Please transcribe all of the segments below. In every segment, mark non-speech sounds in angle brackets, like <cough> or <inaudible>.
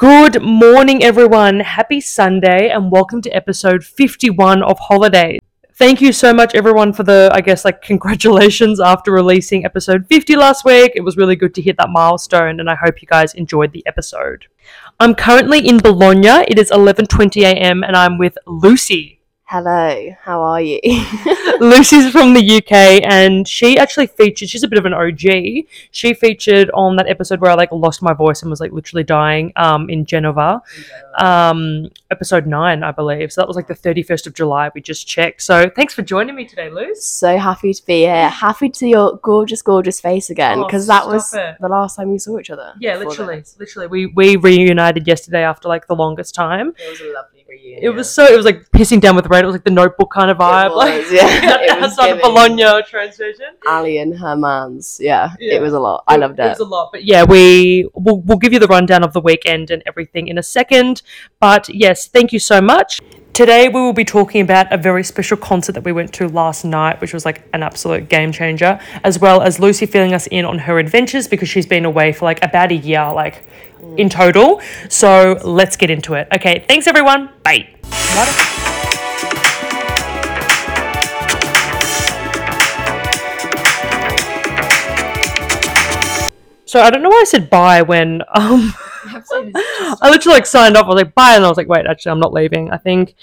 Good morning, everyone. Happy Sunday, and welcome to episode 51 of Holidays. Thank you so much, everyone, for the, I guess, like, congratulations after releasing episode 50 last week. It was really good to hit that milestone, and I hope you guys enjoyed the episode. I'm currently in Bologna. It is 11:20 a.m., and I'm with Lucy. Hello, how are you? <laughs> Lucy's from the UK and she actually featured she's a bit of an OG. She featured on that episode where I like lost my voice and was like literally dying um in Genova. Um episode 9 I believe. So that was like the 31st of July we just checked. So thanks for joining me today, Luce. so happy to be here. Happy to your gorgeous, gorgeous face again Oh, because that was it. the last time we saw each other. Yeah, literally. Literally we we reunited yesterday after like the longest time. It was a It was so it was like pissing down with rain. It was like the notebook kind of vibe. like was, yeah. <laughs> It was outside of. Bologna train station. Ali and her mans. Yeah, Yeah. it was a lot. I loved It it. was a lot, but yeah, we we'll, we'll give you the rundown of the weekend and everything in a second. But yes, thank you so much. Today we will be talking about a very special concert that we went to last night, which was like an absolute game changer, as well as Lucy filling us in on her adventures because she's been away for like about a year, like in total. So let's get into it. Okay, thanks everyone. Bye. So I don't know why I said bye when um <laughs> <laughs> I literally like signed off. I was like bye, and I was like wait, actually I'm not leaving. I think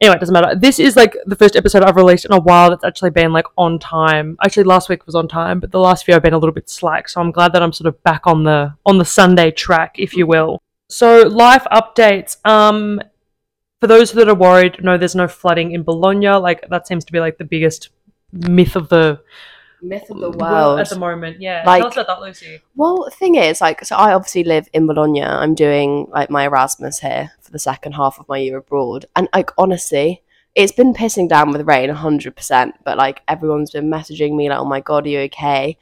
anyway, it doesn't matter. This is like the first episode I've released in a while that's actually been like on time. Actually, last week was on time, but the last few I've been a little bit slack. So I'm glad that I'm sort of back on the on the Sunday track, if you will. So life updates. Um, for those that are worried, no, there's no flooding in Bologna. Like that seems to be like the biggest myth of the Myth of the world world. at the moment. Yeah, Like- tell us about that, Lucy. Well, the thing is, like, so I obviously live in Bologna. I'm doing like my Erasmus here for the second half of my year abroad, and like honestly, it's been pissing down with rain, hundred percent. But like everyone's been messaging me like, "Oh my god, are you okay?"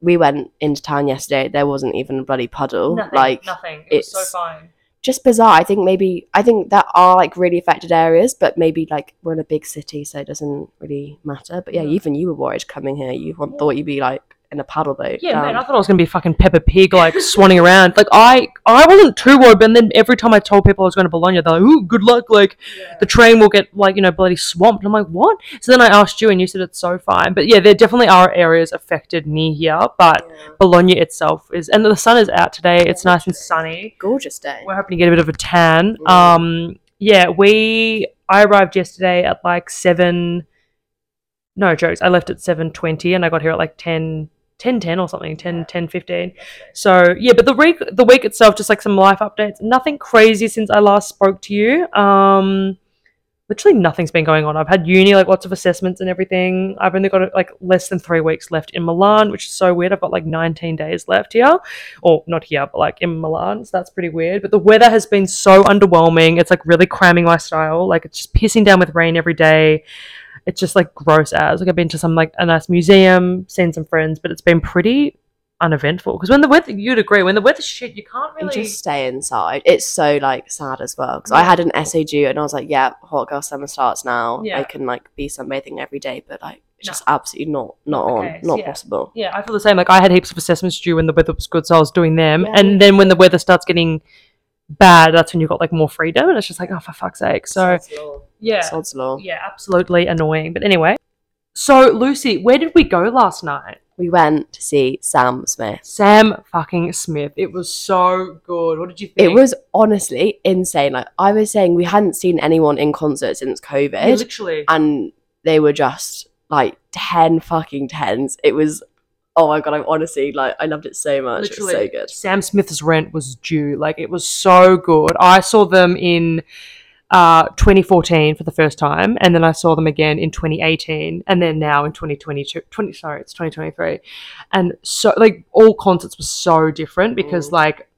We went into town yesterday. There wasn't even a bloody puddle. Nothing. like nothing. It was so fine. Just bizarre. I think maybe I think there are like really affected areas, but maybe like we're in a big city, so it doesn't really matter. But yeah, even you were worried coming here. You thought you'd be like in a paddle boat. Yeah, man. I thought I was gonna be fucking Peppa Pig, like <laughs> swanning around. Like I, I wasn't too worried, but then every time I told people I was going to Bologna, they're like, "Ooh, good luck!" Like the train will get like you know bloody swamped. I'm like, what? So then I asked you, and you said it's so fine. But yeah, there definitely are areas affected near here, but Yeah. Bologna itself is, and the sun is out today. It's nice and sunny. gorgeous day. We're hoping to get a bit of a tan. Mm. Um, yeah, we I arrived yesterday at like seven. No jokes. I left at seven twenty, and I got here at like 10, 10, 10 or something, 10, 10, 15. So yeah, but the week the week itself, just like some life updates. Nothing crazy since I last spoke to you. Um, literally nothing's been going on. I've had uni, like lots of assessments and everything. I've only got like less than three weeks left in Milan, which is so weird. I've got like 19 days left here, or not here, but like in Milan. So that's pretty weird. But the weather has been so underwhelming. It's like really cramming my style. Like it's just pissing down with rain every day. It's just like gross as. Like I've been to some like a nice museum, seen some friends, but it's been pretty uneventful. Because when the weather, you'd agree, when the weather's shit, you can't You really. just stay inside. It's so like sad as well because I had an essay due and I was like, "Yeah, hot girl summer starts now. Yeah. I can like be sunbathing every day," but like it's No. just absolutely not not the on, not yeah. possible. Yeah, I feel the same. Like I had heaps of assessments due when the weather was good, so I was doing them. Yeah. And then when the weather starts getting bad, that's when you've got like more freedom, and it's just like, oh, for fuck's sake. So yeah, Sod's law. yeah, absolutely annoying. But anyway, so Lucy, where did we go last night? We went to see Sam Smith. Sam fucking Smith. It was so good. What did you think? It was honestly insane. Like I was saying, we hadn't seen anyone in concert since COVID. Yeah, literally. and they were just like 10 fucking tens. It was, oh my god, I'm honestly like, I loved it so much. Literally, it was so good. Sam Smith's rent was due. Like it was so good. I saw them in uh 2014 for the first time and then I saw them again in 2018 and then now in 2022 20 sorry it's 2023 and so like all concerts were so different because Mm. like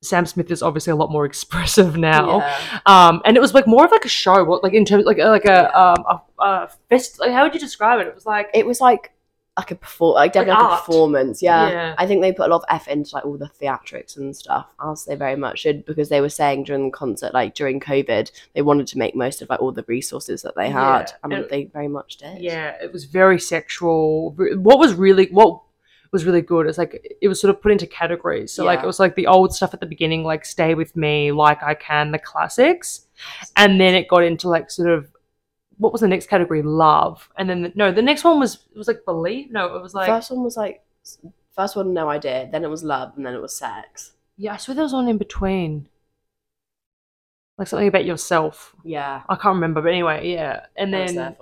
Sam Smith is obviously a lot more <laughs> expressive now Yeah. um and it was like more of like a show what like in terms like like a Yeah. um a, a fest like how would you describe it it was like It was like, like a perform, like definitely like, art. a performance. Yeah. Yeah. I think they put a lot of effort into like all the theatrics and stuff. As they very much should, because they were saying during the concert, like during COVID, they wanted to make most of like all the resources that they had, Yeah, and and- they very much did. Yeah, it was very sexual. What was really what was really good. It's like it was sort of put into categories. So like it was like the old stuff at the beginning, like Stay with Me, Like I Can, the classics, and then it got into like sort of what was the next category? Love, and then the, no, the next one was it was like Believe. No, it was like first one was like first one no idea, then it was love, and then it was sex. yeah, I swear there was one in between, like something about yourself. Yeah. I can't remember, but anyway, yeah. And I then it.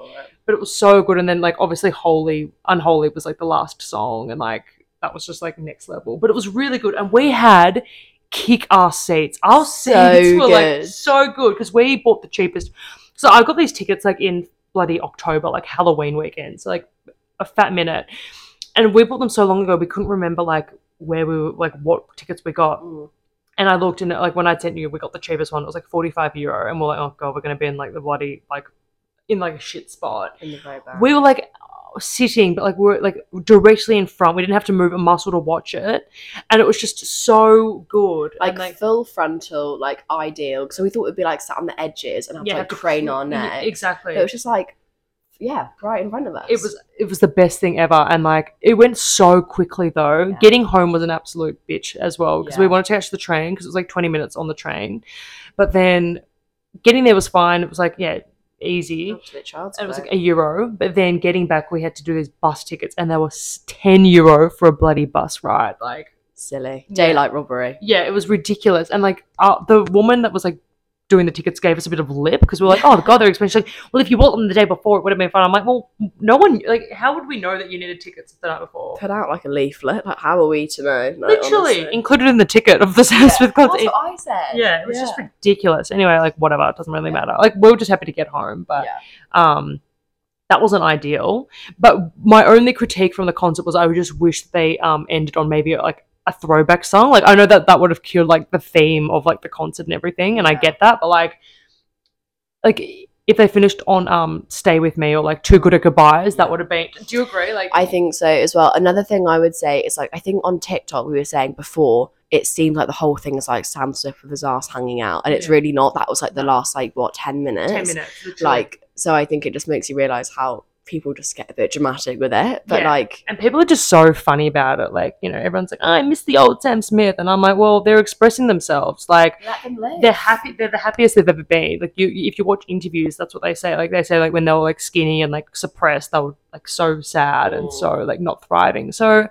but it was so good. And then like obviously Holy, Unholy was like the last song, and like that was just like next level. But it was really good, and we had kick ass seats. Our So seats were like good. so good because we bought the cheapest. So I got these tickets like in bloody October, like Halloween weekend, so like a fat minute. And we bought them so long ago, we couldn't remember like where we were, like what tickets we got. Mm. And I looked and like when I sent you, we got the cheapest one. It was like forty five euro, and we're like, oh god, we're gonna be in like the bloody like in like a shit spot. In the very back. We were like sitting, but like we are like directly in front. We didn't have to move a muscle to watch it, and it was just so good. like, and, full frontal, like ideal. So we thought it'd be like sat on the edges and have to like crane cr- our neck. Exactly. But it was just like, yeah, right in front of us. it was it was the best thing ever and like it went so quickly though Yeah. getting home was an absolute bitch as well because we wanted to catch the train because it was like 20 minutes on the train but then getting there was fine it was like yeah easy Absolute child's and it was like a euro but then getting back we had to do these bus tickets and they were 10 euro for a bloody bus ride like silly Yeah. daylight robbery. yeah it was ridiculous and like uh, the woman that was like doing the tickets gave us a bit of lip because we were like oh god they're expensive She's like well if you bought them the day before it would have been fine i'm like well no one like how would we know that you needed tickets the night before Put out like a leaflet. Like, how are we to know? No, literally honestly. included in the ticket of the Sam Yeah. Smith That's concert what I said. yeah it was just ridiculous anyway like whatever it doesn't really Yeah. matter like we were just happy to get home but Yeah. um that wasn't ideal but my only critique from the concert was i would just wish they um ended on maybe like a throwback song like i know that that would have cured like the theme of like the concert and everything and i get that but like like if they finished on um stay with me or like too good at goodbyes that would have been do you agree like I think so as well. Another thing I would say is like I think on TikTok we were saying before it seemed like the whole thing is like Sam Smith with his ass hanging out, and it's Yeah. really not. That was like the last like what ten minutes. 10 minutes literally. Like so, I think it just makes you realize how people just get a bit dramatic with it. But Yeah. like, And people are just so funny about it. Like, you know, everyone's like, oh, I miss the old Sam Smith. And I'm like, well, they're expressing themselves. Like, them they're happy. They're the happiest they've ever been. Like, you, if you watch interviews, that's what they say. Like, they say, like, when they were like skinny and like suppressed, they were like so sad and oh. so like not thriving. So,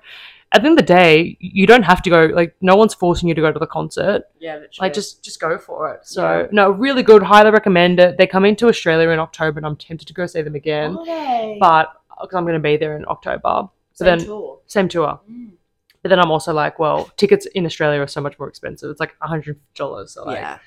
at the end of the day, you don't have to go. Like, no one's forcing you to go to the concert. Yeah, literally. Like, just just go for it. So, Yeah. no, really good. Highly recommend it. They're coming to Australia in October, and I'm tempted to go see them again. They? But because I'm going to be there in October, so Same then tour. same tour. Mm. But then I'm also like, well, tickets in Australia are so much more expensive. It's like hundred dollars. So like, yeah.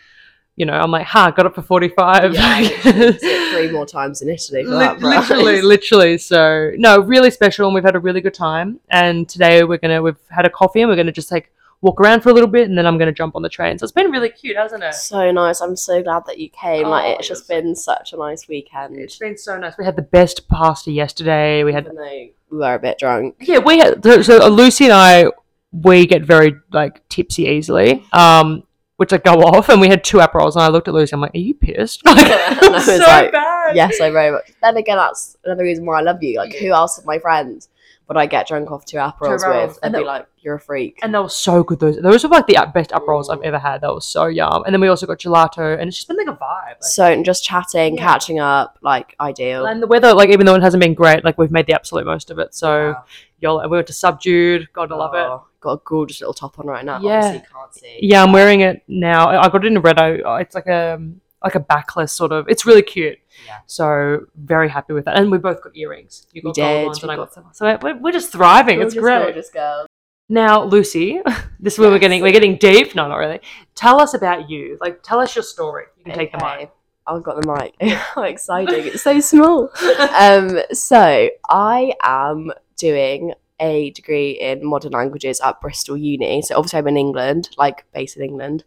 You know, I'm like, ha, got it for forty five. yeah literally. See it three more times in Italy for that price. literally, <laughs> literally. So no, really special, and we've had a really good time. And today we're gonna we've had a coffee, and we're gonna just like walk around for a little bit, and then I'm gonna jump on the train. So it's been really cute, hasn't it? So nice. I'm so glad that you came. Oh, like it's just been such a nice weekend. It's been so nice. We had the best pasta yesterday. We had Even though we were a bit drunk. yeah, we had so, so Lucy and I we get very like tipsy easily. Um which I go off and we had two Aperols and I looked at Lucy, I'm like, Are you pissed? <laughs> Like, <laughs> was so like, bad. Yes, I very much. Then again, that's another reason why I love you. Like, who else of my friends would I get drunk off two Aperols Aperols. with And and be that- like, "You're a freak." And they were so good. Those those were like the best Aperols I've ever had. They were so yum. And then we also got gelato and it's just been like a vibe. Like, so and just chatting, Yeah. catching up, like ideal. and the weather, like even though it hasn't been great, like we've made the absolute most of it. So Wow. y'all, we went to Subdued. God, I love it. Oh, Got a gorgeous little top on right now. Yeah. Obviously, can't see. Yeah, I'm wearing it now. I I got it in a red. It's like a like a backless sort of. It's really cute. Yeah. So very happy with that. And we both got earrings. You We got gold did, ones, and we I got- silver. So we're, we're just thriving. it's great. gorgeous girl. Now, Lucy, <laughs> this is where we're getting we're getting deep. No, not really. Tell us about you. Like, tell us your story. You can take the mic. Okay. I've got the mic. <laughs> How exciting! It's so small. <laughs> um, so I am doing a degree in modern languages at Bristol Uni. So obviously I'm in England, like based in England.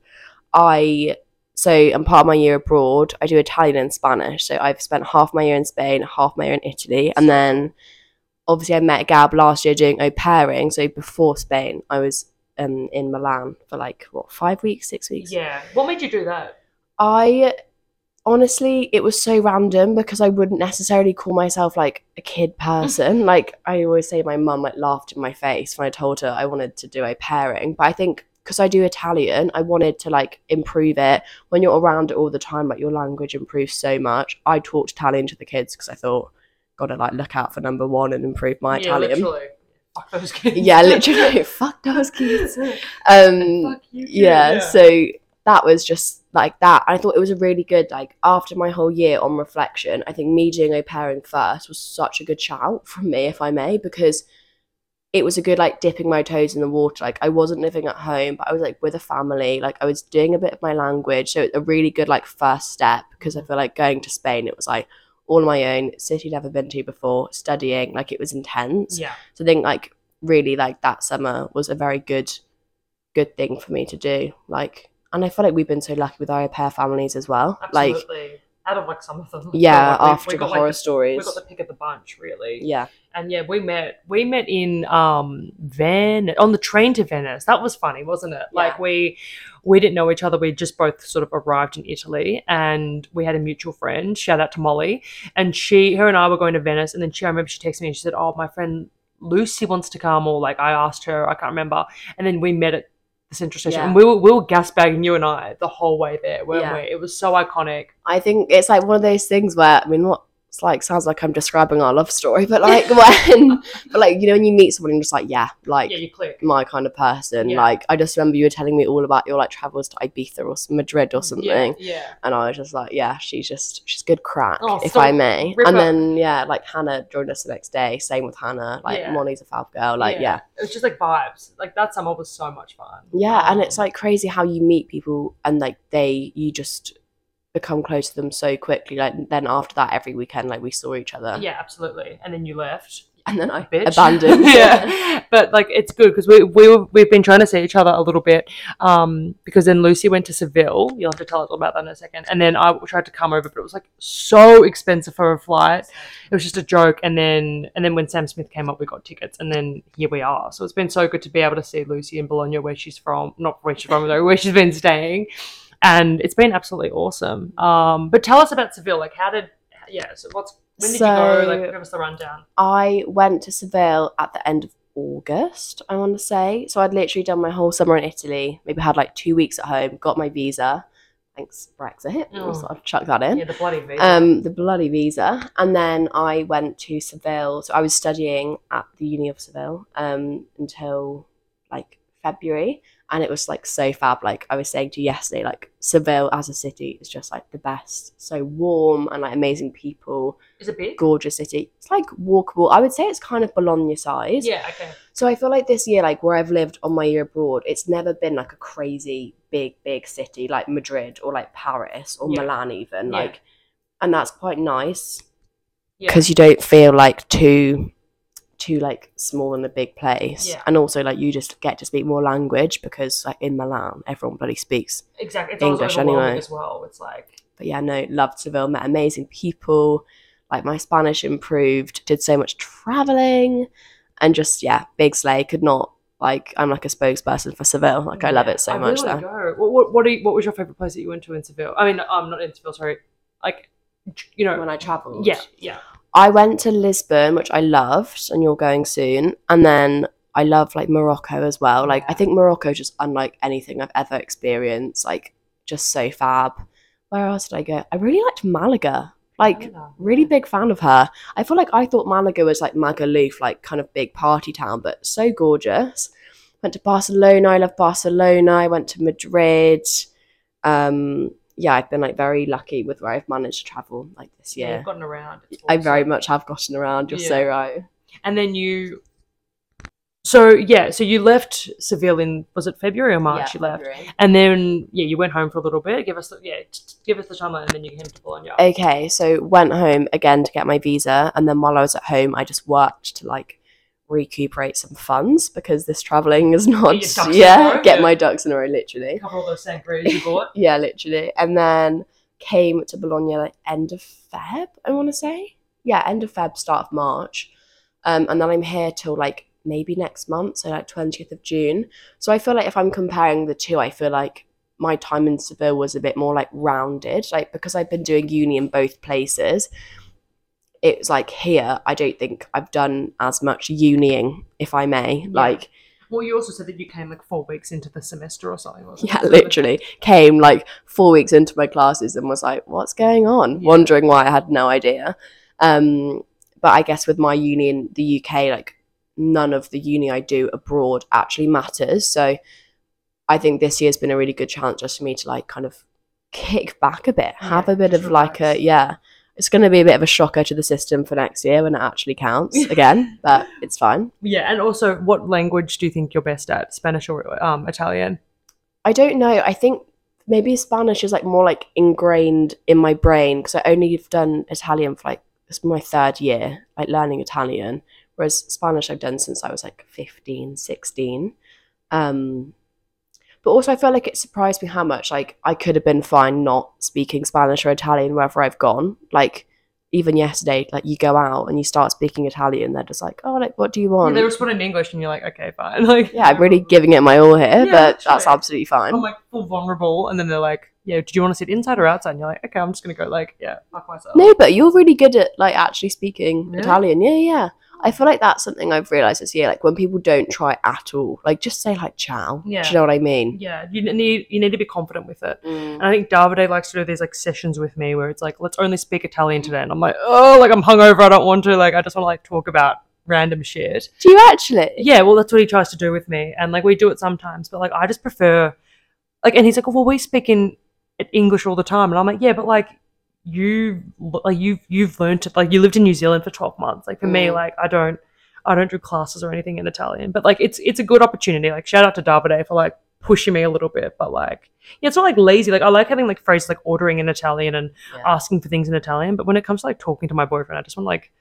I so I'm part of my year abroad. I do Italian and Spanish. So I've spent half my year in Spain, half my year in Italy, and then obviously I met Gab last year doing au pairing. So before Spain, I was um, in Milan for like what five weeks, six weeks. Yeah. What made you do that? I honestly, it was so random because I wouldn't necessarily call myself like a kid person. <laughs> like I always say, my mum like laughed in my face when I told her I wanted to do a pairing. But I think because I do Italian, I wanted to like improve it. When you're around it all the time, like your language improves so much. I taught Italian to the kids because I thought, gotta like look out for number one and improve my yeah, Italian. literally. Fuck those kids. Yeah, <laughs> literally. <laughs> Fuck those kids. Um, Fuck you, too, yeah, so that was just like that. I thought it was a really good like after my whole year on reflection. I think me doing au pairing first was such a good shout from me, if I may, because it was a good like dipping my toes in the water. Like I wasn't living at home, but I was like with a family. Like I was doing a bit of my language, so a really good like first step because I feel like going to Spain, it was like all my own, city never been to before, studying. Like it was intense. yeah. So I think like really like that summer was a very good good thing for me to do. Like and I feel like we've been so lucky with our pair families as well. Like Absolutely. Out of like some of them. yeah, <laughs> Like, after we the got, like, horror We stories. got the pick of the bunch, really. yeah. And yeah, we met we met in um Van on the train to Venice. That was funny, wasn't it? Like Yeah. we we didn't know each other. We just both sort of arrived in Italy and we had a mutual friend. Shout out to Molly. And she her and I were going to Venice and then she I remember she texted me and she said, Oh, my friend Lucy wants to come or like I asked her, I can't remember. And then we met at the central station Yeah. and we were we were gas bagging you and I the whole way there, weren't Yeah. we? It was so iconic. I think it's like one of those things where I mean what it's like sounds like I'm describing our love story, but like <laughs> when but like you know when you meet someone and you're just like, yeah, like yeah, my kind of person. Yeah. Like I just remember you were telling me all about your like travels to Ibiza or Madrid or something. Yeah, yeah. And I was just like, yeah, she's just she's good crack, Oh, if stop. I may. Rip and then yeah, like Hannah joined us the next day. Same with Hannah. Like Yeah. Molly's a fab girl. Like yeah. It was just like vibes. Like that summer was so much fun. Yeah, and it's Um, like crazy how you meet people and like they you just become close to them so quickly. Like then after that, every weekend, like we saw each other. Yeah, absolutely. And then you left. and then I Bitch. abandoned. <laughs> yeah. But like it's good because we we were- we've been trying to see each other a little bit. Um because then Lucy went to Seville. You'll have to tell us all about that in a second. And then I tried to come over, but it was like so expensive for a flight. It was just a joke. And then and then when Sam Smith came up, we got tickets, and then here we are. So it's been so good to be able to see Lucy in Bologna, where she's from, not where she's from, though, where she's been staying, and it's been absolutely awesome. Um, but tell us about Seville. Like, how did? Yeah. So what's when did you go? Like, give us the rundown. I went to Seville at the end of August, I want to say. So I'd literally done my whole summer in Italy, maybe had like two weeks at home, got my visa. Thanks, Brexit. Oh. So I've chucked that in. Yeah, the bloody visa. um, the bloody visa. And then I went to Seville. So I was studying at the Uni of Seville um, until like February. And it was like so fab. Like I was saying to you yesterday, like Seville as a city is just like the best. So warm and like amazing people, Is it big? gorgeous city. It's like walkable. I would say it's kind of Bologna size. Yeah. Okay. So I feel like this year, like where I've lived on my year abroad, it's never been like a crazy big, big city like Madrid or like Paris or Yeah. Milan even. Yeah. Like and that's quite nice Yeah. because you don't feel like too too like small in a big place. Yeah. And also like you just get to speak more language because like in Milan everyone bloody speaks. exactly. It's English also anyway. as well. It's like But yeah, no, loved Seville, met amazing people. Like my Spanish improved, did so much traveling, and just yeah, big slay. Could not like I'm like a spokesperson for Seville. Like I love it so I much. Really there. What what what, are you, what was your favorite place that you went to in Seville? I mean, I'm not in Seville. Sorry. Like, you know. When I travelled, yeah. Yeah. I went to Lisbon, which I loved, and you're going soon. And then I love like Morocco as well. Like I think Morocco just unlike anything I've ever experienced. Like just so fab. Where else did I go? I really liked Malaga. Like Malaga, really big fan of her. I feel like I thought Malaga was like Magaluf, like kind of big party town, but so gorgeous. Went to Barcelona. I love Barcelona. I went to Madrid. Um, yeah, I've been like very lucky with where I've managed to travel like this Yeah. year. You've gotten around. It's I very much have gotten around. You're so right. And then you. So yeah, so you left Seville in was it February or March? you left, and then yeah, you went home for a little bit. Give us the, yeah, give us the timeline, and then you came to Bologna. Okay, so went home again to get my visa, and then while I was at home, I just worked to like recuperate some funds because this traveling is <laughs> not your ducks in a yeah row, get yeah. my ducks in a row literally Cover all those sangrias you bought. <laughs> yeah literally and then came to Bologna like end of Feb I want to say yeah end of Feb start of March um and then I'm here till like maybe next month so like 20th of June so I feel like if I'm comparing the two I feel like my time in Seville was a bit more like rounded, like because I've been doing uni in both places. It was like here, I don't think I've done as much uniing, if I may. Like, Well, you also said that you came like four weeks into the semester or something. Wasn't yeah, it? literally came like four weeks into my classes and was like, "What's going on?" Yeah. Wondering why I had no idea. Um, but I guess with my uni in the UK, like none of the uni I do abroad actually matters. So I think this year's been a really good chance just for me to like kind of kick back a bit, have Yeah, a bit of like a yeah. It's going to be a bit of a shocker to the system for next year when it actually counts <laughs> again, but it's fine. Yeah, and also, what language do you think you're best at? Spanish or um, Italian? I don't know. I think maybe Spanish is like more like ingrained in my brain because I only have done Italian for like it's my third year, like learning Italian. Whereas Spanish I've done since I was like 15, 16. Um, but also I feel like it surprised me how much like I could have been fine not speaking Spanish or Italian wherever I've gone. Like even yesterday, like you go out and you start speaking Italian, they're just like, oh, like what do you Yeah, want? they respond in English, and you're like, okay, fine. <laughs> Like, yeah, I'm really giving it my all here, Yeah, but that's absolutely fine. I'm like full vulnerable, and then they're like, yeah, did you want to sit inside or outside? And you're like, okay, I'm just gonna go like, yeah, fuck myself. No, but you're really good at like actually speaking Really? Italian. Yeah, yeah. I feel like that's something I've realized this year. Like when people don't try at all, like just say like "ciao." Yeah. Do you know what I mean? Yeah, you need you need to be confident with it. Mm. And I think Davide likes to do these like sessions with me where it's like, let's only speak Italian today, and I'm like, oh, like I'm hungover, I don't want to, like I just want to like talk about random shit. Do you actually? Yeah, well, that's what he tries to do with me, and like we do it sometimes, but like I just prefer, like, and he's like, well, we speak in English all the time, and I'm like, yeah, but like you, like you've you've learned it, like you lived in New Zealand for twelve months. Like for me, Mm. like I don't, I don't do classes or anything in Italian, but like it's it's a good opportunity. Like shout out to Davide for like pushing me a little bit, but like yeah, it's not like lazy. Like I like having like phrases like ordering in Italian and Yeah. asking for things in Italian, but when it comes to like talking to my boyfriend, I just want like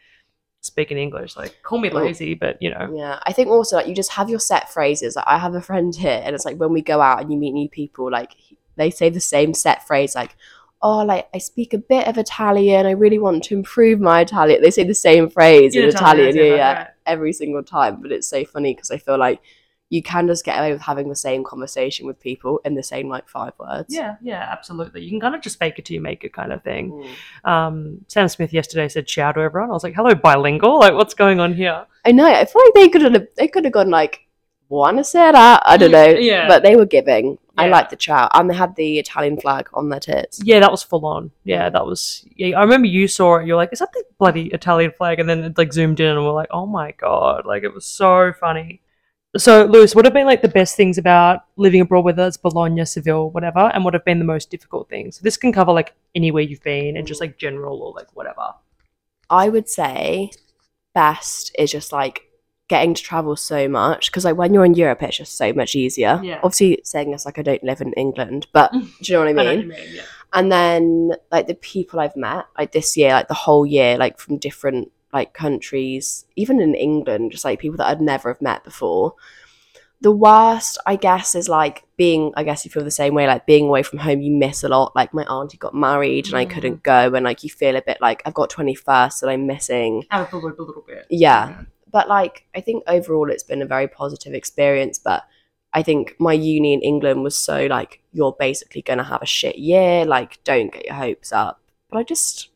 speak in English. Like call me lazy, but you know. Yeah, I think also like you just have your set phrases. Like, I have a friend here, and it's like when we go out and you meet new people, like they say the same set phrase, like, "Oh, like I speak a bit of Italian. I really want to improve my Italian." They say the same phrase in, Italian, yeah, yeah, every single time. But it's so funny because I feel like you can just get away with having the same conversation with people in the same like five words. Yeah, yeah, absolutely. You can kind of just fake it till you make it kind of thing. Mm. Um, Sam Smith yesterday said ciao to everyone. I was like, hello, bilingual. Like, what's going on here? I know. I feel like they could have they could have gone like buonasera. I don't know. Yeah. But they were giving. I Yeah. like the ciao, and they had the Italian flag on their tits. Yeah, that was full on. Yeah, that was. Yeah, I remember you saw it. You're like, is that the bloody Italian flag? And then it like zoomed in, and we're like, oh my god, like it was so funny. So, Lewis, what have been like the best things about living abroad, whether it's Bologna, Seville, whatever, and what have been the most difficult things? So this can cover like anywhere you've been and just like general or like whatever. I would say best is just like getting to travel so much because like when you're in Europe, it's just so much easier. Yeah. Obviously, saying this like I don't live in England, but <laughs> do you know what I mean? I know what you mean, yeah. and then like the people I've met like this year, like the whole year, like from different like countries, even in England, just like people that I'd never have met before. The worst, I guess, is like being. I guess you feel the same way, like being away from home. You miss a lot. Like my auntie got married and I Mm. couldn't go, and like you feel a bit like I've got twenty first and I'm missing. Out of the a little bit. Yeah. But like I think overall it's been a very positive experience. But I think my uni in England was so like you're basically gonna have a shit year. Like don't get your hopes up. But I just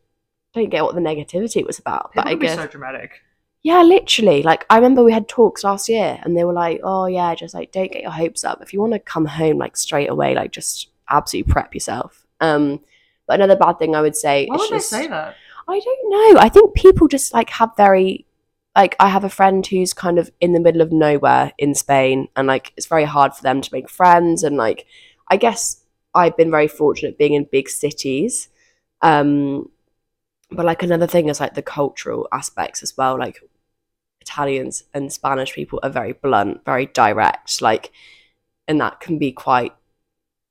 don't get what the negativity was about. People but I guess so dramatic. yeah, literally. Like I remember we had talks last year and they were like, Oh yeah, just like don't get your hopes up. If you want to come home like straight away, like just absolutely prep yourself. Um but another bad thing I would say Why is would just they say that? I don't know. I think people just like have very like I have a friend who's kind of in the middle of nowhere in Spain and like it's very hard for them to make friends and like I guess I've been very fortunate being in big cities. Um but like another thing is like the cultural aspects as well. Like Italians and Spanish people are very blunt, very direct, like and that can be quite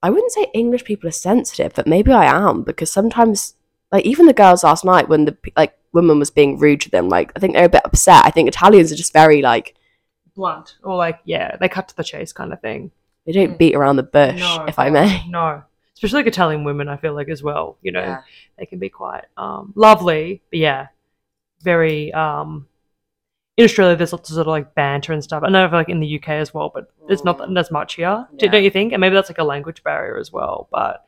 I wouldn't say English people are sensitive, but maybe I am because sometimes like even the girls last night when the like woman was being rude to them like i think they're a bit upset i think italians are just very like Blunt. Or like, yeah, they cut to the chase kind of thing. they don't Mm. beat around the bush No, if i may No. Especially like Italian women, I feel like as well. You know, Yeah. they can be quite um, lovely, but yeah, very um, in Australia there's lots of sort of like banter and stuff. I know like in the UK as well, but it's not Mm. as much here. Yeah. Don't you think? And maybe that's like a language barrier as well. But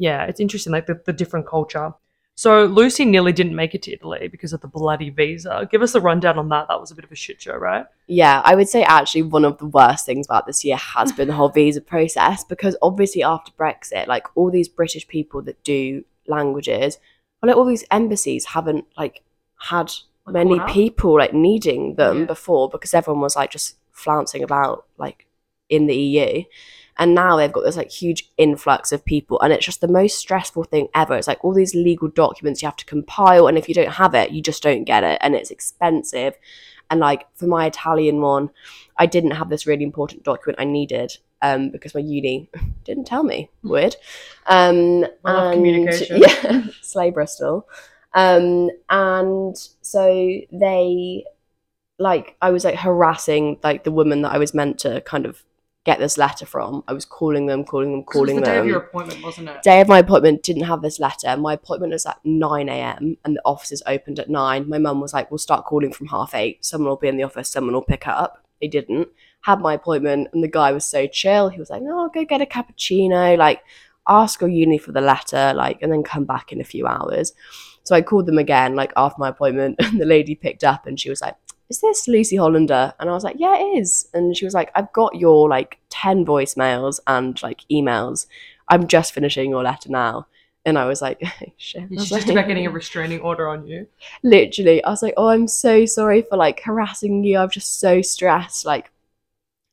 Yeah. it's interesting, like the, the different culture. So Lucy nearly didn't make it to Italy because of the bloody visa. Give us the rundown on that. That was a bit of a shit show, right? Yeah, I would say actually one of the worst things about this year has been the whole <laughs> visa process because obviously after Brexit, like all these British people that do languages, well, like all these embassies haven't like had many people like needing them Yeah. before because everyone was like just flouncing about like in the EU. And now they've got this like huge influx of people, and it's just the most stressful thing ever. It's like all these legal documents you have to compile, and if you don't have it, you just don't get it, and it's expensive. And like for my Italian one, I didn't have this really important document I needed um, because my uni <laughs> didn't tell me. Weird. Um, and- communication. <laughs> Yeah, slay Bristol. Um, and so they, like, I was like harassing like the woman that I was meant to kind of get this letter from. I was calling them, calling them, calling the day them of your appointment, wasn't it? day of my appointment didn't have this letter. My appointment was at 9 a.m. and the offices opened at 9. My mum was like, we'll start calling from half 8. Someone will be in the office, someone will pick up. They didn't. Had my appointment and the guy was so chill. He was like, no, go get a cappuccino. Like, ask your uni for the letter, like, and then come back in a few hours. So I called them again, like, after my appointment. <laughs> And the lady picked up and she was like, is this Lucy Hollander? And I was like, yeah, it is. And she was like, I've got your like 10 voicemails and like emails. I'm just finishing your letter now. And I was like, <laughs> shit. She's just like- about getting a restraining order on you. literally, I was like, oh, I'm so sorry for like harassing you. I'm just so stressed. Like,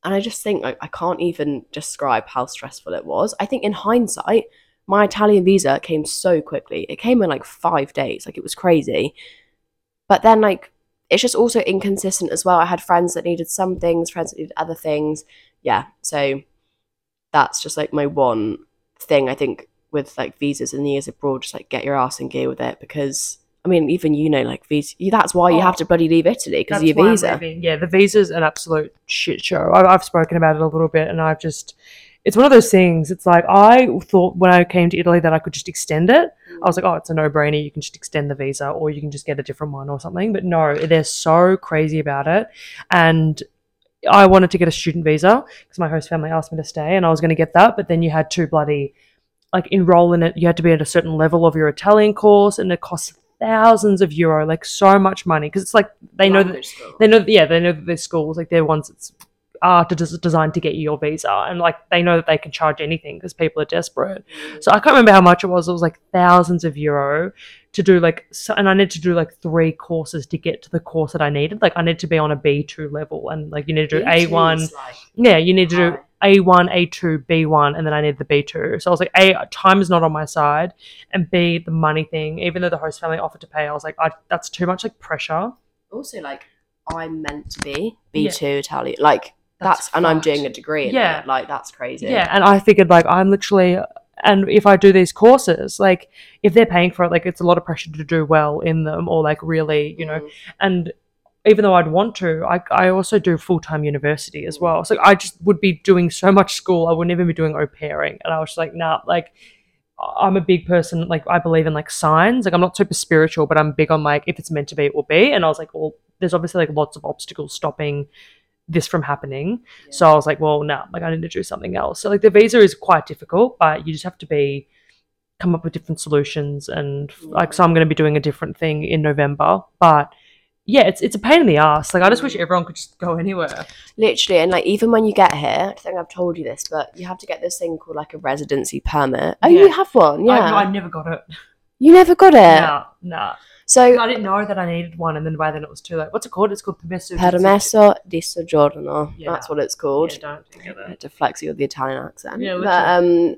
and I just think like I can't even describe how stressful it was. I think in hindsight, my Italian visa came so quickly. It came in like five days. Like it was crazy. But then like it's just also inconsistent as well. I had friends that needed some things, friends that needed other things. Yeah. So that's just like my one thing I think with like visas and the years abroad, just like get your ass in gear with it because I mean, even you know, like visa, that's why you Oh. have to bloody leave Italy because of your visa. Yeah, the visa's an absolute shit show. I, I've spoken about it a little bit, and I've just. It's one of those things. It's like I thought when I came to Italy that I could just extend it. I was like, oh, it's a no-brainer. You can just extend the visa, or you can just get a different one or something. But no, they're so crazy about it, and I wanted to get a student visa because my host family asked me to stay, and I was going to get that. But then you had to bloody like enroll in it. You had to be at a certain level of your Italian course, and it costs thousands of euro, like so much money, because it's like they know that they know yeah they know that their schools like they're ones that's are to des- designed to get you your visa and like they know that they can charge anything because people are desperate. So i can't remember how much it was it was like thousands of euro to do like so, and i need to do like three courses to get to the course that i needed. Like i need to be on a b2 level and like you need to do a1 yeah you need to do a1 a2 b1 and then i need the b2 so i was like a time is not on my side and b the money thing. Even though the host family offered to pay i was like I, that's too much like pressure. Also, like I'm meant to be B2 Italian. Like that's, and I'm doing a degree. Yeah. it. like that's crazy. Yeah, and I figured like I'm literally, and if I do these courses, like if they're paying for it, like it's a lot of pressure to do well in them, or like really, you know. Mm. And even though I'd want to, I I also do full time university as well. So I just would be doing so much school. I wouldn't even be doing au pairing, and I was just like, nah, like. I'm a big person, like I believe in like signs. Like I'm not super spiritual, but I'm big on like if it's meant to be, it will be. And I was like, well, there's obviously like lots of obstacles stopping this from happening. So I was like, well, no, like I need to do something else. So like the visa is quite difficult, but you just have to be come up with different solutions and like so I'm going to be doing a different thing in November, but yeah, it's it's a pain in the ass. Like I just wish mm. everyone could just go anywhere. literally, and like even when you get here, I think I've told you this, but you have to get this thing called like a residency permit. Oh, Yeah. you have one, yeah. I, I never got it. you never got it. Nah, nah. So I didn't know that I needed one, and then by then it was too late. What's it called? It's called permesso. di permesso di soggiorno. Yeah. That's what it's called. Yeah, don't it. to flex you with the Italian accent. Yeah, but um,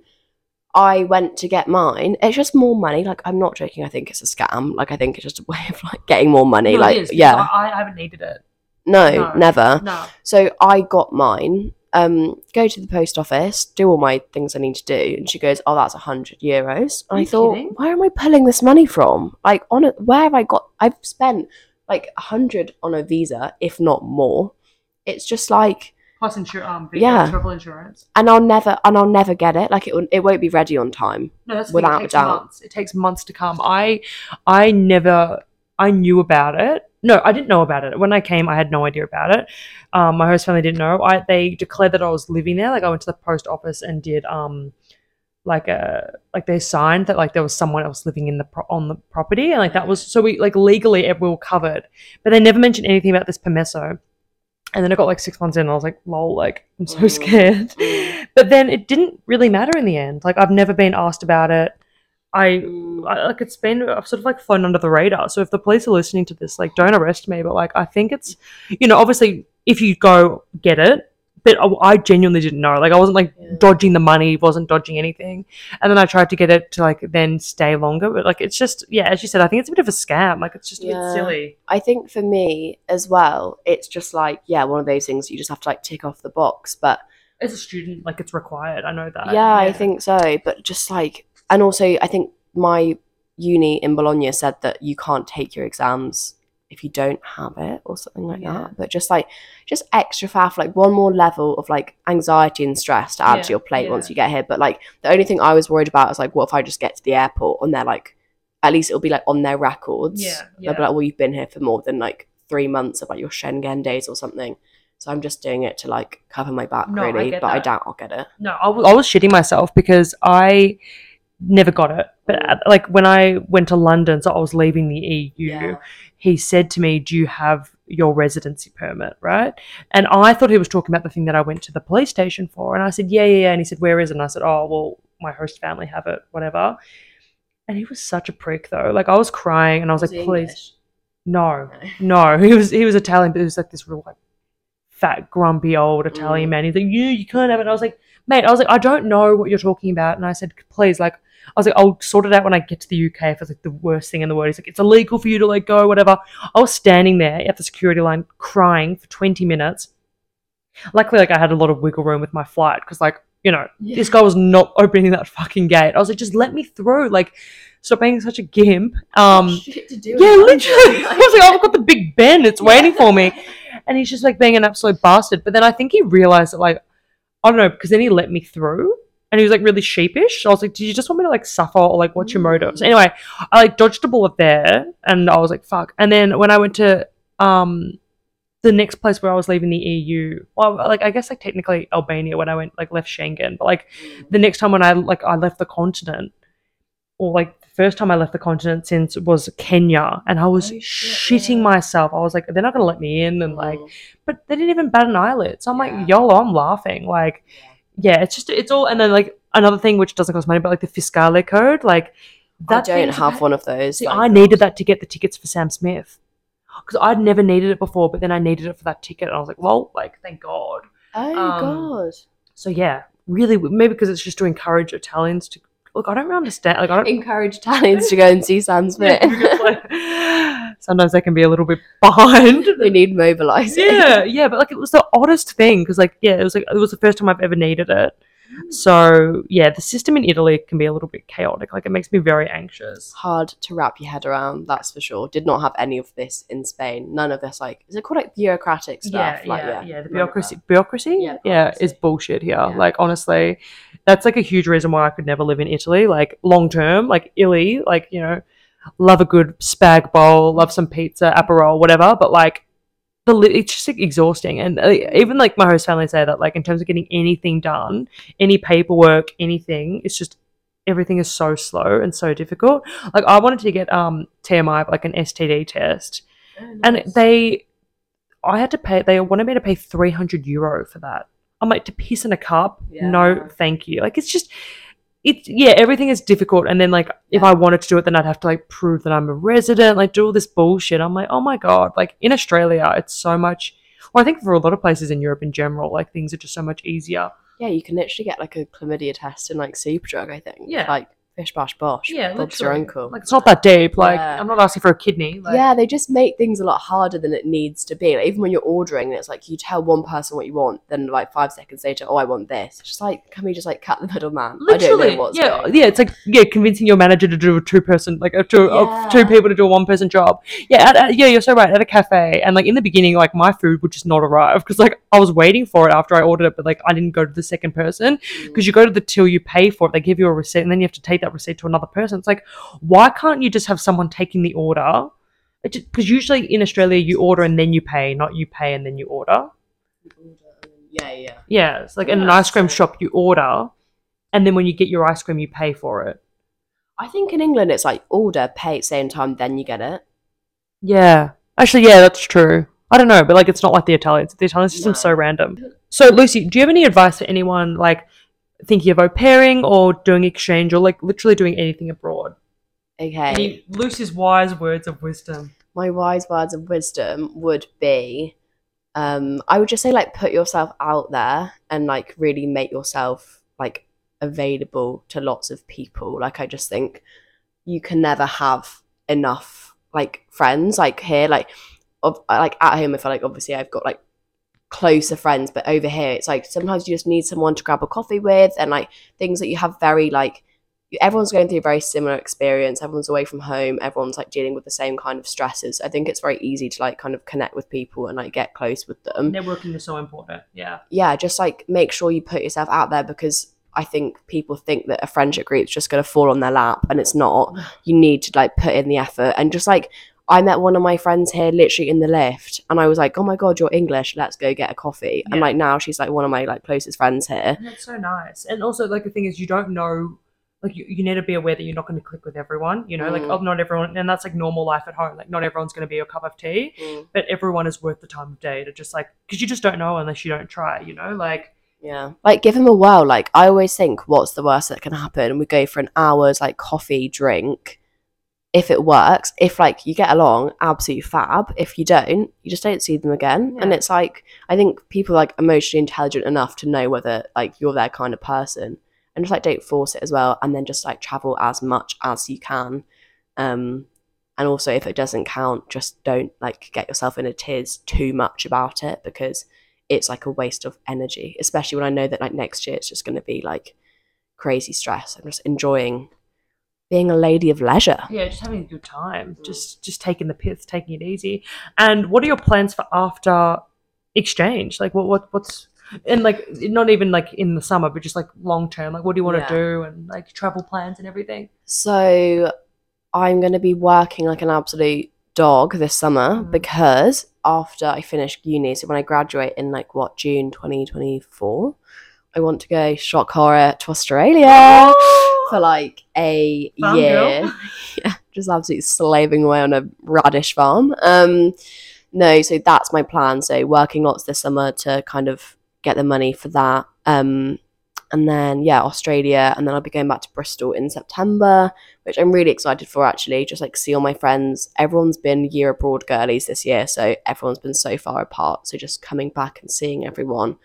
I went to get mine. It's just more money. Like I'm not joking. I think it's a scam. Like I think it's just a <laughs> way of like getting more money. No, like is, yeah, I, I haven't needed it. no, no. never. No. So I got mine. Um, go to the post office, do all my things I need to do, and she goes, "Oh, that's a hundred euros." And I thought, kidding? where am I pulling this money from? Like on it, where have I got? I've spent like a hundred on a visa, if not more. It's just like Plus insur- um, Yeah. travel insurance. and I'll never and I'll never get it. Like it won't- it won't be ready on time. No, that's Without a It takes doubt. months. It takes months to come. I I never I knew about it no, I didn't know about it when I came. I had no idea about it. Um, my host family didn't know. I they declared that I was living there. Like I went to the post office and did um like a like they signed that like there was someone else living in the pro- on the property and like that was so we like legally it- we were covered but they never mentioned anything about this permesso and then I got like six months in and I was like lol like I'm so Mm. scared Mm. but then it didn't really matter in the end like I've never been asked about it I, mm. I like it's been I've sort of like flown under the radar. So if the police are listening to this like don't arrest me. But like I think it's you know obviously if you go get it but I, I genuinely didn't know. Like I wasn't like Yeah. dodging the money wasn't dodging anything. And then I tried to get it to like then stay longer. But like it's just yeah as you said I think it's a bit of a scam. Like it's just a bit silly. I think for me as well, it's just like yeah, one of those things you just have to like tick off the box. But as a student like it's required. I know that. Yeah, I think so. But just like, and also I think my uni in Bologna said that you can't take your exams if you don't have it or something like Yeah. that. But just like, just extra faff, like one more level of like anxiety and stress to add Yeah, to your plate yeah. once you get here. But like, the only thing I was worried about is like, what if I just get to the airport and they're like, at least it'll be like on their records. Yeah, They'll be like, well, you've been here for more than like three months of like your Schengen days or something. So I'm just doing it to like cover my back, No, I really. get But I doubt I'll get it. No, I was, I was shitting myself because I never got it. But like when I went to London, so I was leaving the EU, he said to me, "Do you have your residency permit?" Right? And I thought he was talking about the thing that I went to the police station for, and I said, "Yeah, yeah, yeah." And he said, "Where is it?" And I said, "Oh, well, my host family have it, whatever." And he was such a prick, though. Like I was crying, and I was like, "Please, no, no." He was he was Italian, but he was like this real like fat, grumpy old Italian Mm. man. He's like, "You, you can't have it." I was like, "Mate," I was like, "I don't know what you're talking about," and I said, "Please, like." I was like, I'll sort it out when I get to the UK if it's like the worst thing in the world. He's like, it's illegal for you to like go, whatever. I was standing there at the security line crying for 20 minutes. Luckily, like I had a lot of wiggle room with my flight because, like, you know, this guy was not opening that fucking gate. I was like, just let me through. Like, stop being such a gimp. Um, shit to do. yeah, literally. <laughs> I was like, I've got the Big Ben. It's waiting for me. <laughs> And he's just like being an absolute bastard. But then I think he realized that, like, I don't know, because then he let me through. And he was like really sheepish. I was like, "Did you just want me to like suffer or like what's your motives?" Anyway, I like dodged a bullet there, and I was like, "Fuck!" And then when I went to um the next place where I was leaving the EU, well, like I guess like technically Albania when I went like left Schengen, but like the next time when I like I left the continent, or like the first time I left the continent since was Kenya, and I was Oh, shit, shitting yeah. myself. I was like, they're not gonna let me in, and like, but they didn't even bat an eyelid. So I'm Yeah. like, YOLO, I'm laughing. Like, yeah, it's just it's all, and then like another thing which doesn't cost money, but like the Fiscale code, like I that don't have one of those. See, I needed that to get the tickets for Sam Smith because I'd never needed it before, but then I needed it for that ticket, and I was like, well, like thank God. Oh um, god. So yeah, really, maybe because it's just to encourage Italians to look. I don't really understand. Like I don't. Encourage Italians to go and see Sam Smith. Yeah, like, sometimes they can be a little bit behind. <laughs> they need mobilising. yeah, yeah, but like it was the oddest thing because like yeah, it was like it was the first time I've ever needed it. Mm. So yeah, the system in Italy can be a little bit chaotic. Like it makes me very anxious. Hard to wrap your head around, that's for sure. Did not have any of this in Spain. None of this, like, is it called like bureaucratic stuff? Yeah, like, yeah, yeah. The bureaucracy, bureaucracy, Yeah, yeah, is bullshit here. Yeah. Like honestly, that's like a huge reason why I could never live in Italy. Like long term, like Italy, like you know, love a good spag bowl, love some pizza, aperol, whatever. But like the it's just like, exhausting, and uh, even like my host family say that like in terms of getting anything done, any paperwork, anything, it's just everything is so slow and so difficult. Like I wanted to get um TMI like an STD test. Oh, and they i had to pay they wanted me to pay 300 euro for that. I'm like to piss in a cup? No thank you. Like it's just it's yeah everything is difficult and then like if i wanted to do it then i'd have to like prove that i'm a resident like do all this bullshit i'm like oh my god like in australia it's so much well i think for a lot of places in europe in general like things are just so much easier yeah, you can literally get like a chlamydia test and like Superdrug. I think. Yeah. Like fish bash bosh. Yeah, Bob's your uncle. like it's not that deep like Yeah. i'm not asking for a kidney like, yeah, they just make things a lot harder than it needs to be. Like, even when you're ordering, it's like you tell one person what you want, then like five seconds later, oh, I want this. It's just like, can we just like cut the middleman? I Literally, don't know what's yeah, going yeah. It's like yeah, convincing your manager to do a two person, like a two, Yeah. of two people to do a one person job. Yeah, at, at- yeah, you're so right. At a cafe, and like in the beginning, like my food would just not arrive because like I was waiting for it after I ordered it, but like I didn't go to the second person Mm. because you go to the till you pay for it, they give you a receipt, and then you have to take that receipt to another person. It's like, why can't you just have someone taking the order? because usually in Australia you order and then you pay, not you pay and then you order. Yeah, yeah. Yeah, it's like in an ice cream so- shop you order, and then when you get your ice cream you pay for it. I think in England it's like order, pay at the same time, then you get it. Yeah, actually, yeah, that's true. I don't know, but like it's not like the Italians. The Italian system's No. so random. So Lucy, do you have any advice for anyone like thinking of au pairing or doing exchange or like literally doing anything abroad? Okay. Any Lucy's wise words of wisdom. my wise words of wisdom would be um i would just say like put yourself out there and like really make yourself like available to lots of people like i just think you can never have enough like friends like here like of like at home if i feel like obviously i've got like closer friends but over here it's like sometimes you just need someone to grab a coffee with and like things that you have very like everyone's going through a very similar experience. Everyone's away from home. Everyone's like dealing with the same kind of stresses. I think it's very easy to like kind of connect with people and like get close with them. Networking is so important. Yeah. yeah just like make sure you put yourself out there because i think people think that a friendship group's just going to fall on their lap and it's not. You need to like put in the effort and just like I met one of my friends here literally in the lift and I was like, Oh my god, you're English, let's go get a coffee. And like now she's like one of my like closest friends here. And that's so nice. And also, like the thing is, you don't know. Like you, you need to be aware that you're not going to click with everyone. You know, like Mm. oh, not everyone, and that's like normal life at home. Like not everyone's going to be your cup of tea, but everyone is worth the time of day to just like because you just don't know unless you don't try. You know, like Yeah. Like give him a whirl. Like I always think what's the worst that can happen? We go for an hour's like coffee drink. If it works, if like you get along, absolutely fab. If you don't, you just don't see them again. And it's like I think people are, like emotionally intelligent enough to know whether like you're their kind of person. And just like don't force it as well. And then just like travel as much as you can. Um and also if it doesn't count, just don't like get yourself in a tiz too much about it because it's like a waste of energy, especially when I know that like next year it's just going to be like crazy stress. I'm just enjoying being a lady of leisure. yeah, just having a good time, just just taking the piss, taking it easy. And what are your plans for after exchange? Like what what what's and like not even like in the summer, but just like long term. Like what do you want to do and like travel plans and everything. So I'm going to be working like an absolute dog this summer Mhm. because after I finish uni, so when I graduate in like what June 2024, I want to go shock horror to Australia for like a Farm year. <laughs> yeah, just absolutely slaving away on a radish farm. Um, no, so that's my plan. So working lots this summer to kind of get the money for that. Um, and then yeah, Australia, and then I'll be going back to Bristol in September, which I'm really excited for. Actually, just like see all my friends. Everyone's been year abroad girlies this year, so everyone's been so far apart. So just coming back and seeing everyone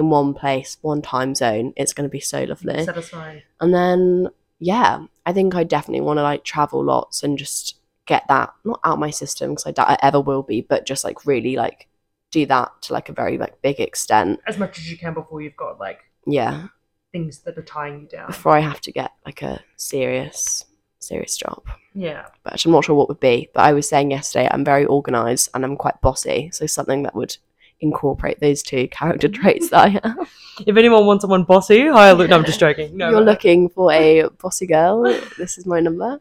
in one place, one time zone, it's going to be so lovely. Satisfying. And then, yeah, I think I definitely want to like travel lots and just get that not out my system because I doubt I ever will be, but just like really like do that to like a very like big extent. As much as you can before you've got like Yeah, things that are tying you down. before I have to get like a serious, serious job. Yeah. But I'm not sure what would be. But I was saying yesterday, I'm very organized and I'm quite bossy, so something that would incorporate those two character traits that I <laughs> have. If anyone wants someone bossy, hi. Lu- No, I'm just <laughs> joking. No, You're but- looking for a <laughs> bossy girl. This is my number.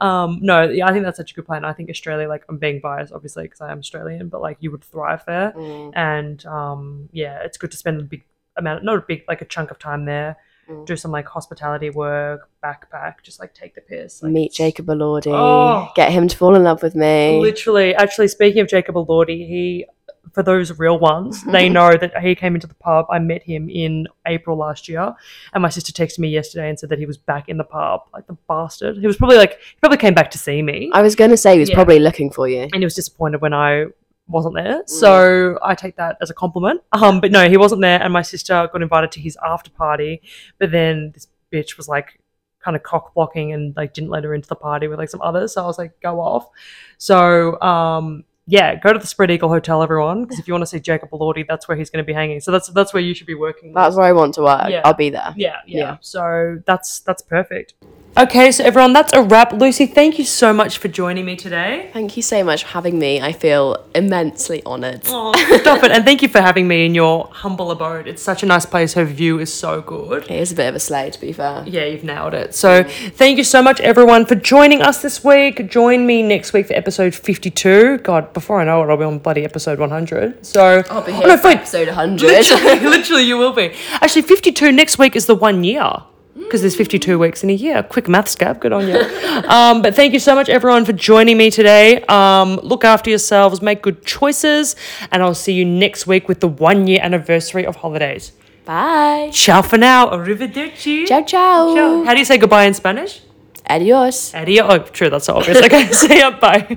Um, no, yeah, I think that's such a good plan. I think Australia, like, I'm being biased, obviously, because I am Australian, but like, you would thrive there. Mm, And um, yeah, it's good to spend a big amount, not a big, like a chunk of time there, Mm. do some like hospitality work, backpack, just like take the piss. Like, Meet Jacob Elordi. Oh. Get him to fall in love with me. Literally, actually, speaking of Jacob Elordi, he, for those real ones, they know that he came into the pub. I met him in April last year, and my sister texted me yesterday and said that he was back in the pub. Like the bastard. He was probably like, he probably came back to see me. I was going to say he was Yeah. probably looking for you. and he was disappointed when I wasn't there. So I take that as a compliment. Um, but no, he wasn't there, and my sister got invited to his after party, but then this bitch was like kind of cock blocking and like didn't let her into the party with like some others. So I was like, go off. So um. Yeah, go to the Spread Eagle Hotel, everyone, because if you want to see Jacob Elordi, that's where he's going to be hanging. So that's that's where you should be working. That's where I want to work. Yeah. I'll be there. yeah, yeah, Yeah. So that's that's perfect. Okay, so everyone, that's a wrap. Lucy, thank you so much for joining me today. Thank you so much for having me. I feel immensely honoured. Oh, stop it. And thank you for having me in your humble abode. It's such a nice place. Her view is so good. It is a bit of a slay, to be fair. Yeah, you've nailed it. So, thank you so much, everyone, for joining us this week. Join me next week for episode 52. God, before I know it, I'll be on bloody episode 100. So, I'll be Oh, here no, for episode 100. Literally, <laughs> literally, you will be. Actually, 52 next week is the one year because there's 52 weeks in a year. Quick maths, Gab. Good on you. <laughs> um, but thank you so much, everyone, for joining me today. Um, look after yourselves, make good choices, and I'll see you next week with the one year anniversary of holidays. Bye. Ciao for now. Arrivederci. Ciao, ciao. Ciao. How do you say goodbye in Spanish? Adios. Adios. Oh, true. That's so obvious. Okay. <laughs> see ya. Bye.